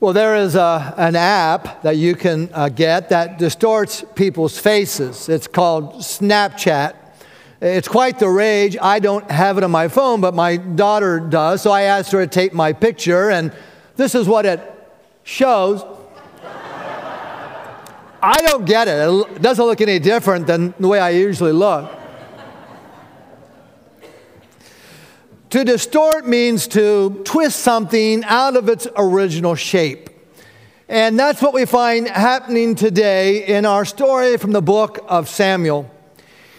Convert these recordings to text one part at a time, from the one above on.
Well, there is a, an app that you can uh, get that distorts people's faces. It's called Snapchat. It's quite the rage. I don't have it on my phone, but my daughter does. So I asked her to take my picture, and this is what it shows. I don't get it. It doesn't look any different than the way I usually look. To distort means to twist something out of its original shape. And that's what we find happening today in our story from the book of Samuel.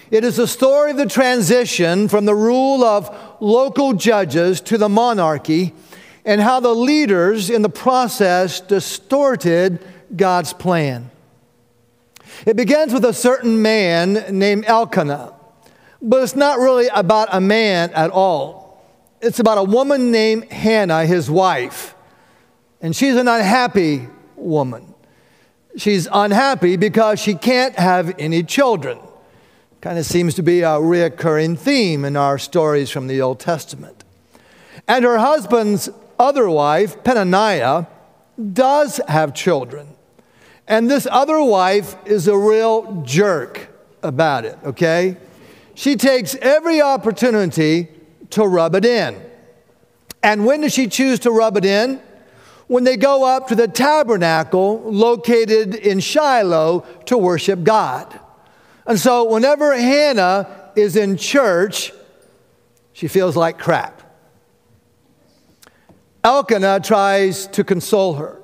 It is a story of the transition from the rule of local judges to the monarchy and how the leaders in the process distorted God's plan. It begins with a certain man named Elkanah, but it's not really about a man at all it's about a woman named Hannah, his wife. And she's an unhappy woman. She's unhappy because she can't have any children. Kind of seems to be a reoccurring theme in our stories from the Old Testament. And her husband's other wife, Peninnah, does have children. And this other wife is a real jerk about it, okay? She takes every opportunity to rub it in. And when does she choose to rub it in? When they go up to the tabernacle located in Shiloh to worship God. And so, whenever Hannah is in church, she feels like crap. Elkanah tries to console her.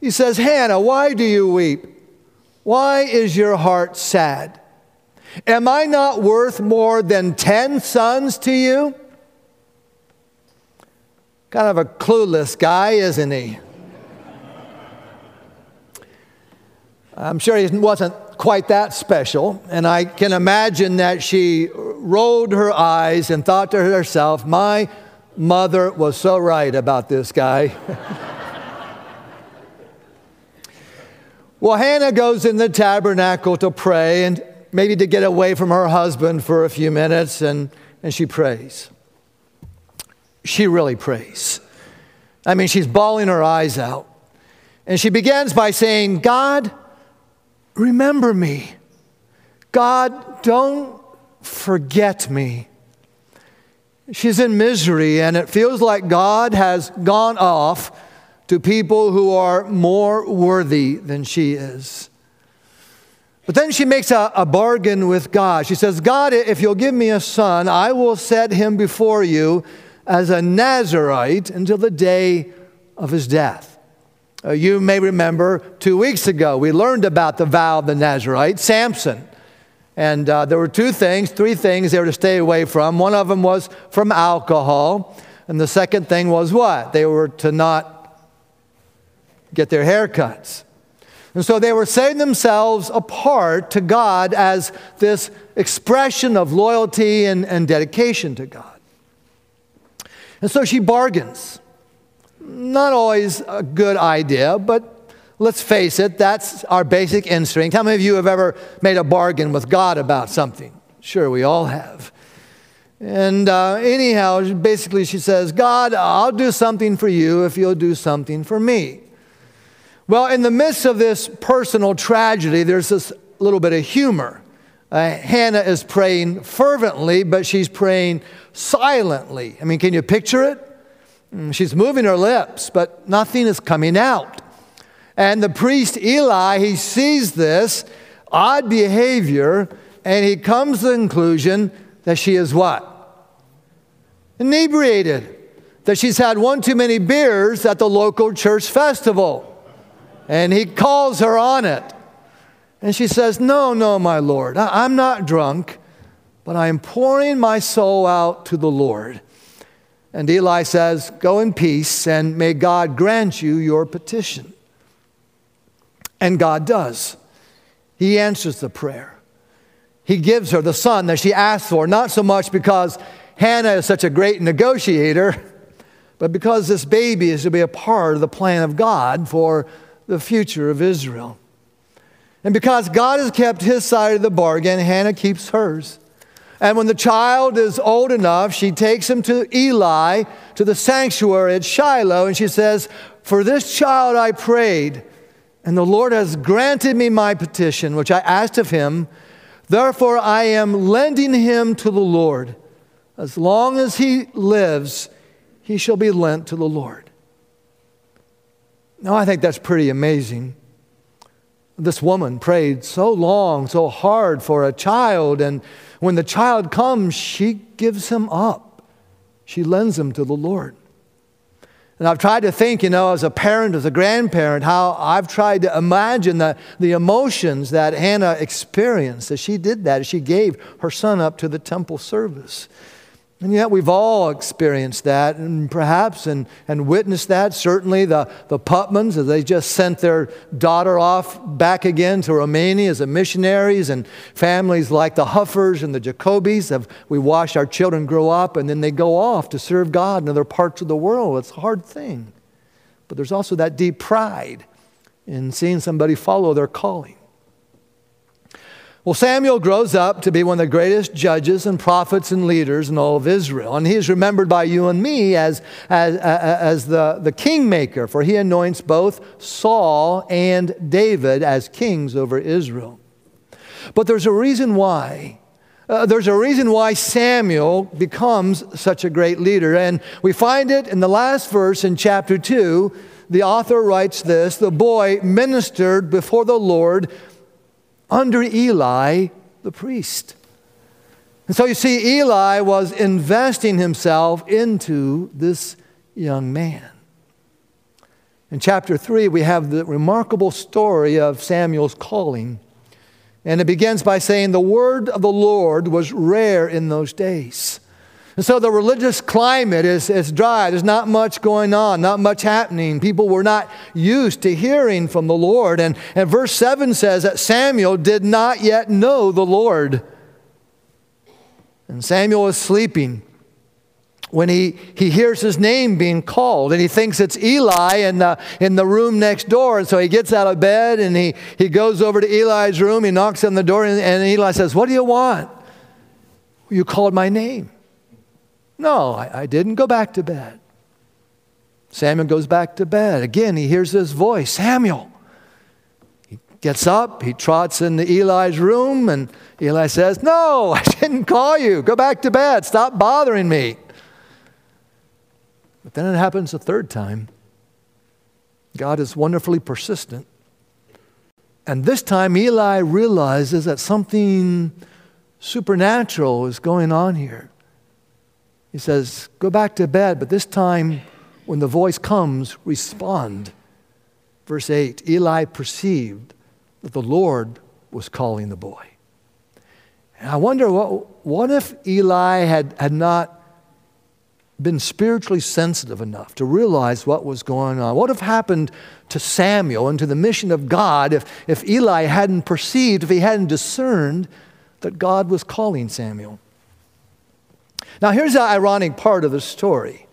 He says, Hannah, why do you weep? Why is your heart sad? Am I not worth more than 10 sons to you? Kind of a clueless guy, isn't he? I'm sure he wasn't quite that special, and I can imagine that she rolled her eyes and thought to herself, My mother was so right about this guy. well, Hannah goes in the tabernacle to pray and maybe to get away from her husband for a few minutes, and, and she prays. She really prays. I mean, she's bawling her eyes out. And she begins by saying, God, remember me. God, don't forget me. She's in misery, and it feels like God has gone off to people who are more worthy than she is. But then she makes a, a, bargain with God. She says, God, if you'll give me a son, I will set him before you as a Nazarite until the day of his death. Uh, you may remember two weeks ago, we learned about the vow of the Nazarite, Samson. And uh, there were two things, three things they were to stay away from. One of them was from alcohol. And the second thing was what? They were to not get their haircuts. And so they were setting themselves apart to God as this expression of loyalty and, and dedication to God. And so she bargains. Not always a good idea, but let's face it, that's our basic instinct. How many of you have ever made a bargain with God about something? Sure, we all have. And uh, anyhow, basically, she says, God, I'll do something for you if you'll do something for me. Well, in the midst of this personal tragedy, there's this little bit of humor. Uh, Hannah is praying fervently, but she's praying silently. I mean, can you picture it? Mm, she's moving her lips, but nothing is coming out. And the priest Eli, he sees this odd behavior, and he comes to the conclusion that she is what? Inebriated. That she's had one too many beers at the local church festival and he calls her on it. And she says, No, no, my Lord, I'm not drunk, but I am pouring my soul out to the Lord. And Eli says, Go in peace, and may God grant you your petition. And God does. He answers the prayer. He gives her the son that she asked for, not so much because Hannah is such a great negotiator, but because this baby is to be a part of the plan of God for the future of Israel. And because God has kept his side of the bargain, Hannah keeps hers. And when the child is old enough, she takes him to Eli, to the sanctuary at Shiloh, and she says, For this child I prayed, and the Lord has granted me my petition, which I asked of him. Therefore, I am lending him to the Lord. As long as he lives, he shall be lent to the Lord. Now, I think that's pretty amazing. This woman prayed so long, so hard for a child, and when the child comes, she gives him up. She lends him to the Lord. And I've tried to think, you know, as a parent, as a grandparent, how I've tried to imagine the, the emotions that Hannah experienced as she did that, as she gave her son up to the temple service. And yet we've all experienced that and perhaps and, and witnessed that. Certainly the, the Putmans, as they just sent their daughter off back again to Romania as a missionaries, and families like the Huffers and the Jacobis have we watched our children grow up and then they go off to serve God in other parts of the world. It's a hard thing. But there's also that deep pride in seeing somebody follow their calling. Well, Samuel grows up to be one of the greatest judges and prophets and leaders in all of Israel. And he is remembered by you and me as, as, as the, the kingmaker, for he anoints both Saul and David as kings over Israel. But there's a reason why. Uh, there's a reason why Samuel becomes such a great leader. And we find it in the last verse in chapter 2. The author writes this The boy ministered before the Lord under Eli the priest. And so you see, Eli was investing himself into this young man. In chapter 3, we have the remarkable story of Samuel's calling. And it begins by saying, The word of the Lord was rare in those days. And so the religious climate is, is dry. There's not much going on, not much happening. People were not used to hearing from the Lord. And, and verse 7 says that Samuel did not yet know the Lord. And Samuel is sleeping when he, he hears his name being called and he thinks it's Eli in the, in the room next door. And so he gets out of bed and he, he goes over to Eli's room. He knocks on the door and, and Eli says, What do you want? You called my name. No, I, I didn't go back to bed. Samuel goes back to bed. Again, he hears this voice Samuel. He gets up, he trots into Eli's room, and Eli says, No, I didn't call you. Go back to bed. Stop bothering me. But then it happens a third time. God is wonderfully persistent. And this time, Eli realizes that something supernatural is going on here. He says, Go back to bed, but this time when the voice comes, respond. Verse 8 Eli perceived that the Lord was calling the boy. And I wonder what, what if Eli had, had not been spiritually sensitive enough to realize what was going on? What have happened to Samuel and to the mission of God if, if Eli hadn't perceived, if he hadn't discerned that God was calling Samuel? Now, here's the ironic part of the story.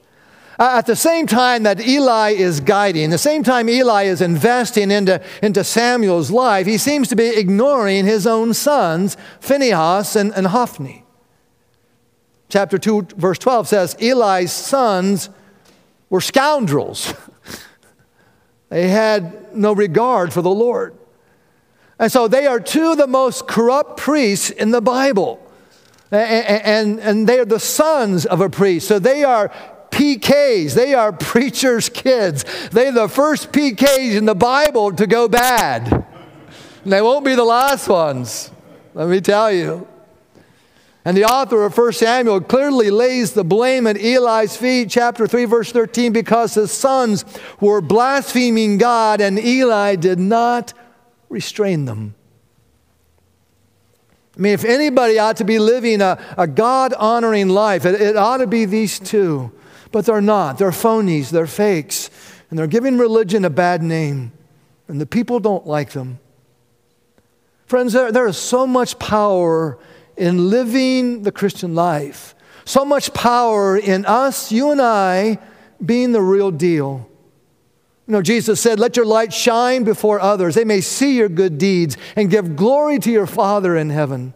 at the same time that Eli is guiding, the same time Eli is investing into, into Samuel's life, he seems to be ignoring his own sons, Phinehas and, and Hophni. Chapter 2, verse 12 says, Eli's sons were scoundrels. they had no regard for the Lord. And so they are two of the most corrupt priests in the Bible and, and, and they are the sons of a priest. So they are PKs. They are preacher's kids. They're the first PKs in the Bible to go bad. And they won't be the last ones, let me tell you. And the author of 1 Samuel clearly lays the blame at Eli's feet, chapter 3, verse 13, because his sons were blaspheming God and Eli did not restrain them. I mean, if anybody ought to be living a, a God honoring life, it, it ought to be these two. But they're not. They're phonies, they're fakes, and they're giving religion a bad name, and the people don't like them. Friends, there, there is so much power in living the Christian life, so much power in us, you and I, being the real deal. You know, Jesus said, Let your light shine before others. They may see your good deeds and give glory to your Father in heaven.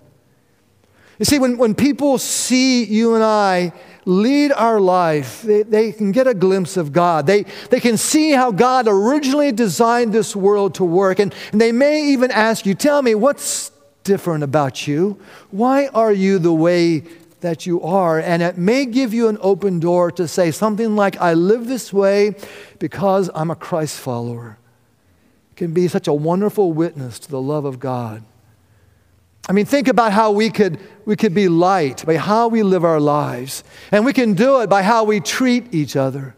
You see, when, when people see you and I lead our life, they, they can get a glimpse of God. They, they can see how God originally designed this world to work. And, and they may even ask you, Tell me, what's different about you? Why are you the way that you are? And it may give you an open door to say something like, I live this way because I'm a Christ follower. It can be such a wonderful witness to the love of God. I mean, think about how we could, we could be light by how we live our lives. And we can do it by how we treat each other,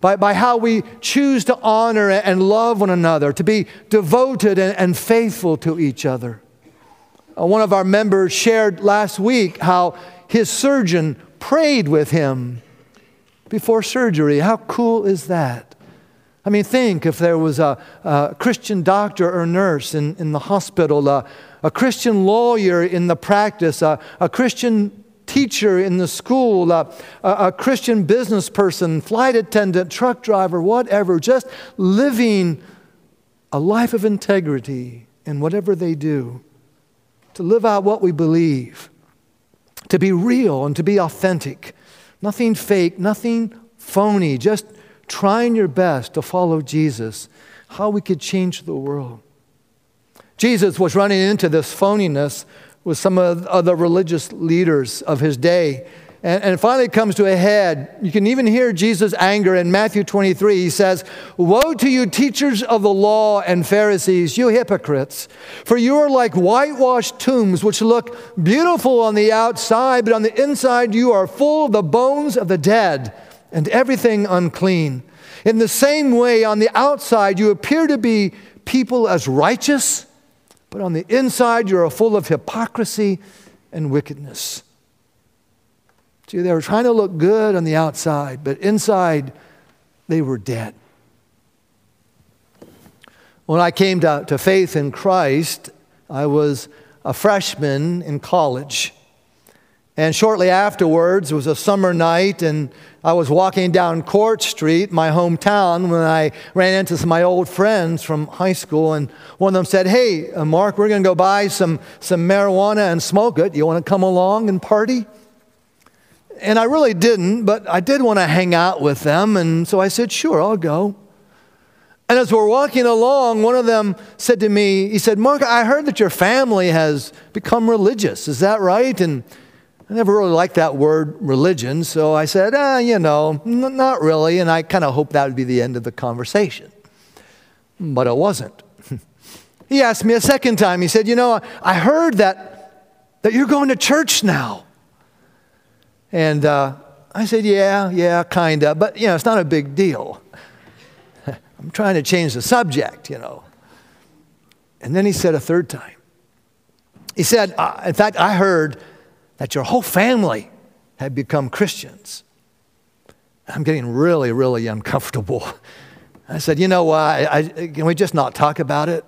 by, by how we choose to honor and love one another, to be devoted and, and faithful to each other. Uh, one of our members shared last week how his surgeon prayed with him before surgery. How cool is that? I mean, think if there was a, a Christian doctor or nurse in, in the hospital, uh, a Christian lawyer in the practice, a, a Christian teacher in the school, a, a, Christian business person, flight attendant, truck driver, whatever, just living a life of integrity in whatever they do, to live out what we believe, to be real and to be authentic, nothing fake, nothing phony, just trying your best to follow Jesus, how we could change the world. Jesus was running into this phoniness with some of the religious leaders of his day. And, and finally it comes to a head. You can even hear Jesus' anger in Matthew 23. He says, Woe to you, teachers of the law and Pharisees, you hypocrites! For you are like whitewashed tombs, which look beautiful on the outside, but on the inside you are full of the bones of the dead and everything unclean. In the same way, on the outside you appear to be people as righteous but on the inside, you're full of hypocrisy and wickedness. See, they were trying to look good on the outside, but inside, they were dead. When I came to, to faith in Christ, I was a freshman in college. And shortly afterwards, it was a summer night, and I was walking down Court Street, my hometown, when I ran into some of my old friends from high school. And one of them said, Hey, uh, Mark, we're going to go buy some, some marijuana and smoke it. You want to come along and party? And I really didn't, but I did want to hang out with them. And so I said, Sure, I'll go. And as we're walking along, one of them said to me, He said, Mark, I heard that your family has become religious. Is that right? And I never really liked that word religion, so I said, ah, you know, n- not really. And I kind of hoped that would be the end of the conversation. But it wasn't. he asked me a second time, he said, You know, I heard that, that you're going to church now. And uh, I said, Yeah, yeah, kind of. But, you know, it's not a big deal. I'm trying to change the subject, you know. And then he said a third time, He said, uh, In fact, I heard that your whole family had become Christians. I'm getting really, really uncomfortable. I said, You know what? I, I, can we just not talk about it?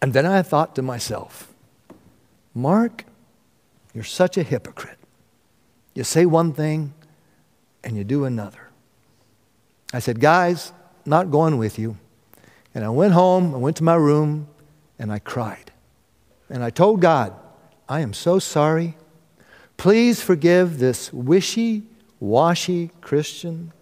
And then I thought to myself, Mark, you're such a hypocrite. You say one thing and you do another. I said, Guys, not going with you. And I went home, I went to my room, and I cried. And I told God, I am so sorry. Please forgive this wishy washy Christian.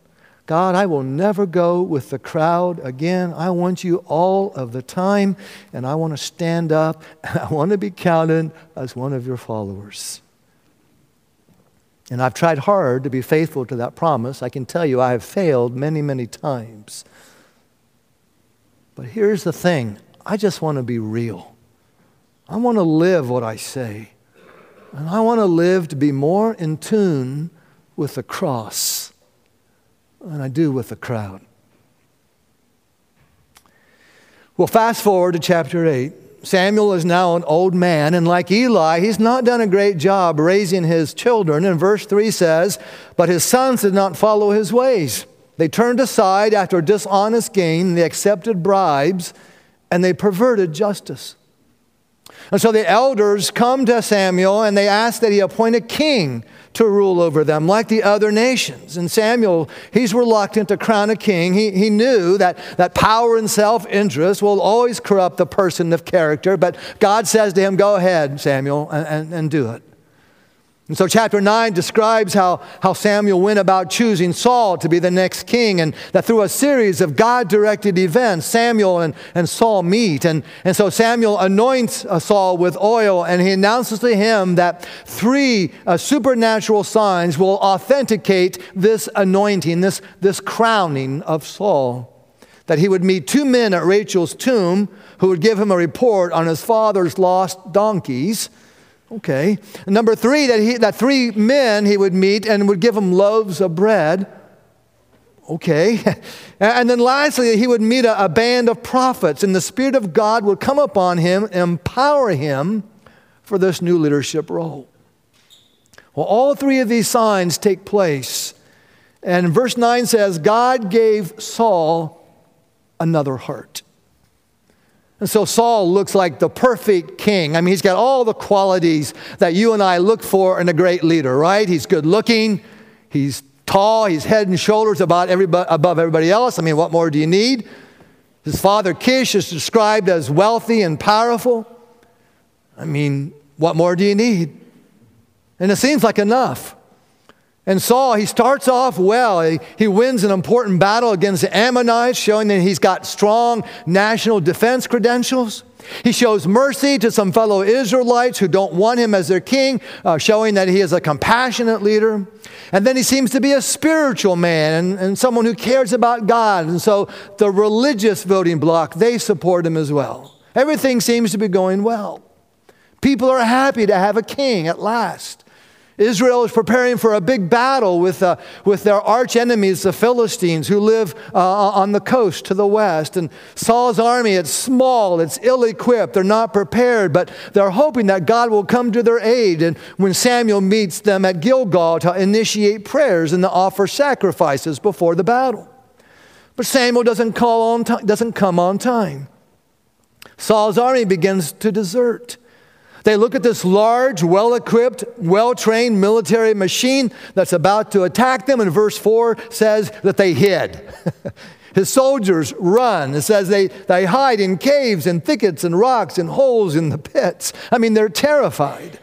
God, I will never go with the crowd again. I want you all of the time, and I want to stand up, and I want to be counted as one of your followers. And I've tried hard to be faithful to that promise. I can tell you I have failed many, many times. But here's the thing I just want to be real. I want to live what I say. And I want to live to be more in tune with the cross than I do with the crowd. Well, fast forward to chapter 8. Samuel is now an old man, and like Eli, he's not done a great job raising his children. And verse 3 says, But his sons did not follow his ways. They turned aside after dishonest gain, they accepted bribes, and they perverted justice. And so the elders come to Samuel and they ask that he appoint a king to rule over them like the other nations. And Samuel, he's reluctant to crown a king. He, he knew that, that power and self interest will always corrupt the person of character, but God says to him, Go ahead, Samuel, and, and, and do it. And so, chapter 9 describes how, how Samuel went about choosing Saul to be the next king, and that through a series of God directed events, Samuel and, and Saul meet. And, and so, Samuel anoints uh, Saul with oil, and he announces to him that three uh, supernatural signs will authenticate this anointing, this, this crowning of Saul. That he would meet two men at Rachel's tomb who would give him a report on his father's lost donkeys Okay. Number three, that, he, that three men he would meet and would give them loaves of bread. Okay. And then lastly, he would meet a, a band of prophets, and the Spirit of God would come upon him, empower him for this new leadership role. Well, all three of these signs take place. And verse 9 says, God gave Saul another heart. And so Saul looks like the perfect king. I mean, he's got all the qualities that you and I look for in a great leader, right? He's good looking, he's tall, he's head and shoulders about everybody, above everybody else. I mean, what more do you need? His father Kish is described as wealthy and powerful. I mean, what more do you need? And it seems like enough. And Saul, he starts off well. He, he, wins an important battle against the Ammonites, showing that he's got strong national defense credentials. He shows mercy to some fellow Israelites who don't want him as their king, uh, showing that he is a compassionate leader. And then he seems to be a spiritual man and, and someone who cares about God. And so the religious voting bloc, they support him as well. Everything seems to be going well. People are happy to have a king at last. Israel is preparing for a big battle with, uh, with their arch enemies, the Philistines, who live uh, on the coast to the west. And Saul's army, it's small, it's ill equipped, they're not prepared, but they're hoping that God will come to their aid. And when Samuel meets them at Gilgal to initiate prayers and to offer sacrifices before the battle. But Samuel doesn't, call on t- doesn't come on time. Saul's army begins to desert. They look at this large, well equipped, well trained military machine that's about to attack them, and verse 4 says that they hid. His soldiers run. It says they, they hide in caves and thickets and rocks and holes in the pits. I mean, they're terrified.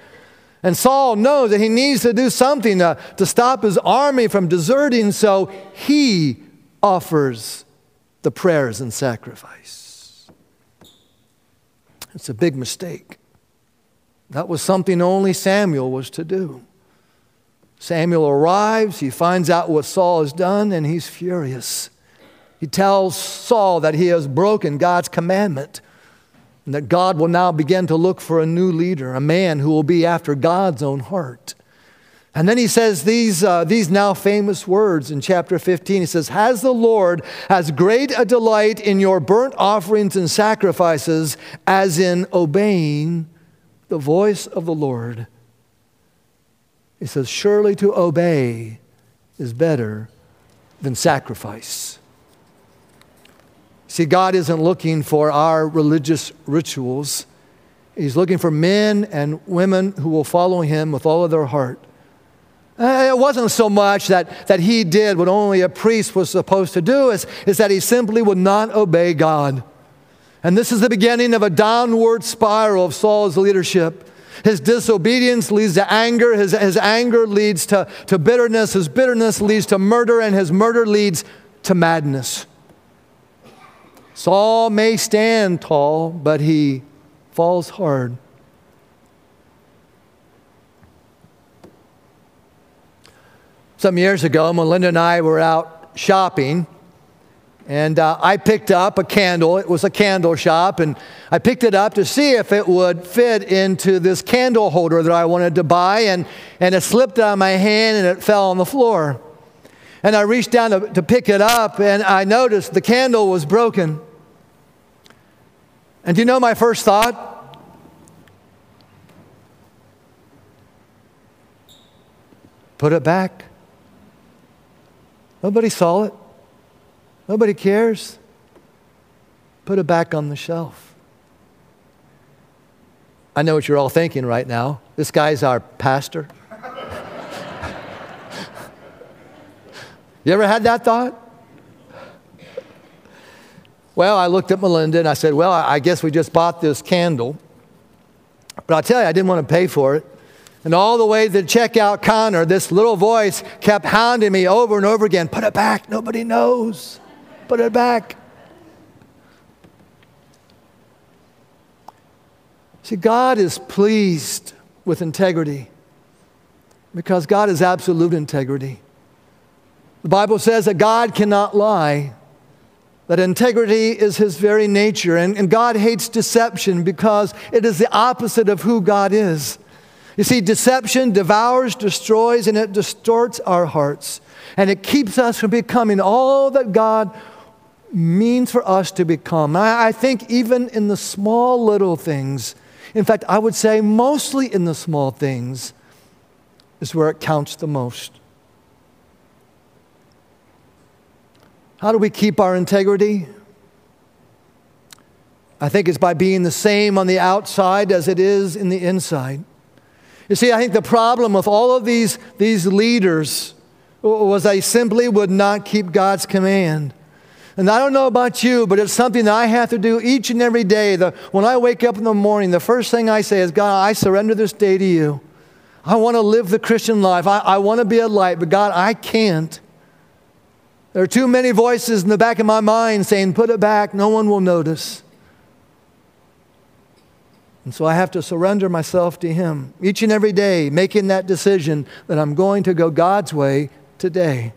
And Saul knows that he needs to do something to, to stop his army from deserting, so he offers the prayers and sacrifice. It's a big mistake. That was something only Samuel was to do. Samuel arrives, he finds out what Saul has done, and he's furious. He tells Saul that he has broken God's commandment and that God will now begin to look for a new leader, a man who will be after God's own heart. And then he says these, uh, these now famous words in chapter 15. He says, Has the Lord as great a delight in your burnt offerings and sacrifices as in obeying the voice of the Lord. He says, Surely to obey is better than sacrifice. See, God isn't looking for our religious rituals. He's looking for men and women who will follow him with all of their heart. Uh, it wasn't so much that, that he did what only a priest was supposed to do, is, is that he simply would not obey God. And this is the beginning of a downward spiral of Saul's leadership. His disobedience leads to anger. His, his anger leads to, to bitterness. His bitterness leads to murder. And his murder leads to madness. Saul may stand tall, but he falls hard. Some years ago, Melinda and I were out shopping and uh, I picked up a candle. It was a candle shop. And I picked it up to see if it would fit into this candle holder that I wanted to buy. And, and it slipped out of my hand and it fell on the floor. And I reached down to, to pick it up and I noticed the candle was broken. And do you know my first thought? Put it back. Nobody saw it. Nobody cares. Put it back on the shelf. I know what you're all thinking right now. This guy's our pastor. you ever had that thought? Well, I looked at Melinda and I said, Well, I guess we just bought this candle. But I'll tell you, I didn't want to pay for it. And all the way to the checkout counter, this little voice kept hounding me over and over again Put it back. Nobody knows. Put it back. See, God is pleased with integrity because God is absolute integrity. The Bible says that God cannot lie, that integrity is his very nature, and, and God hates deception because it is the opposite of who God is. You see, deception devours, destroys, and it distorts our hearts. And it keeps us from becoming all that God means for us to become. I, I think even in the small little things, in fact, I would say mostly in the small things is where it counts the most. How do we keep our integrity? I think it's by being the same on the outside as it is in the inside. You see, I think the problem with all of these, these leaders was they simply would not keep God's command. And I don't know about you, but it's something that I have to do each and every day. The, when I wake up in the morning, the first thing I say is, God, I surrender this day to you. I want to live the Christian life. I, I want to be a light, but God, I can't. There are too many voices in the back of my mind saying, put it back, no one will notice. And so I have to surrender myself to Him each and every day, making that decision that I'm going to go God's way today.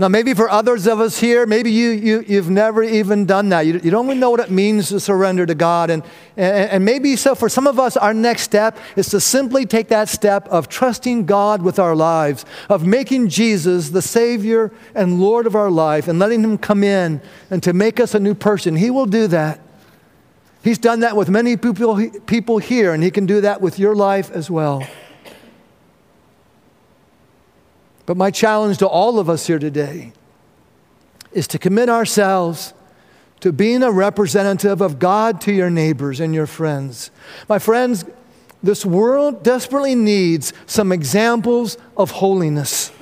Now, maybe for others of us here, maybe you, you, you've never even done that. You, you don't even know what it means to surrender to God. And, and, and maybe so for some of us, our next step is to simply take that step of trusting God with our lives, of making Jesus the Savior and Lord of our life, and letting Him come in and to make us a new person. He will do that. He's done that with many people, people here, and He can do that with your life as well. But my challenge to all of us here today is to commit ourselves to being a representative of God to your neighbors and your friends. My friends, this world desperately needs some examples of holiness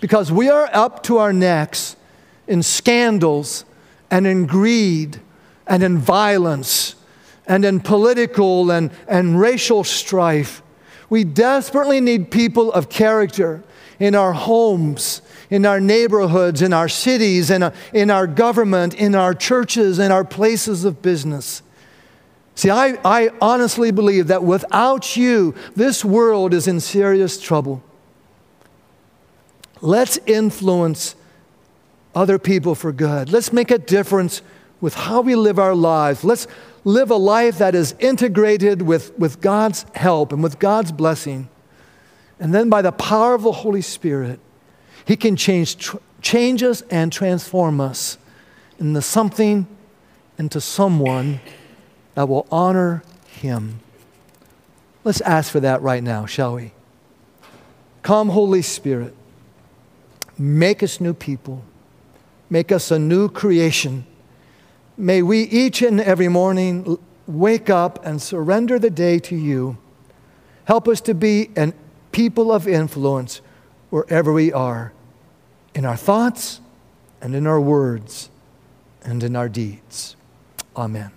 because we are up to our necks in scandals and in greed and in violence and in political and, and racial strife. We desperately need people of character in our homes, in our neighborhoods, in our cities, in, a, in our government, in our churches, in our places of business. See, I, I honestly believe that without you, this world is in serious trouble. Let's influence other people for good. Let's make a difference with how we live our lives. Let's live a life that is integrated with, with God's help and with God's blessing. And then by the power of the Holy Spirit, He can change, tr- change us and transform us into something, into someone that will honor Him. Let's ask for that right now, shall we? Come, Holy Spirit, make us new people, make us a new creation. May we each and every morning wake up and surrender the day to you. Help us to be an people of influence wherever we are, in our thoughts and in our words and in our deeds. Amen.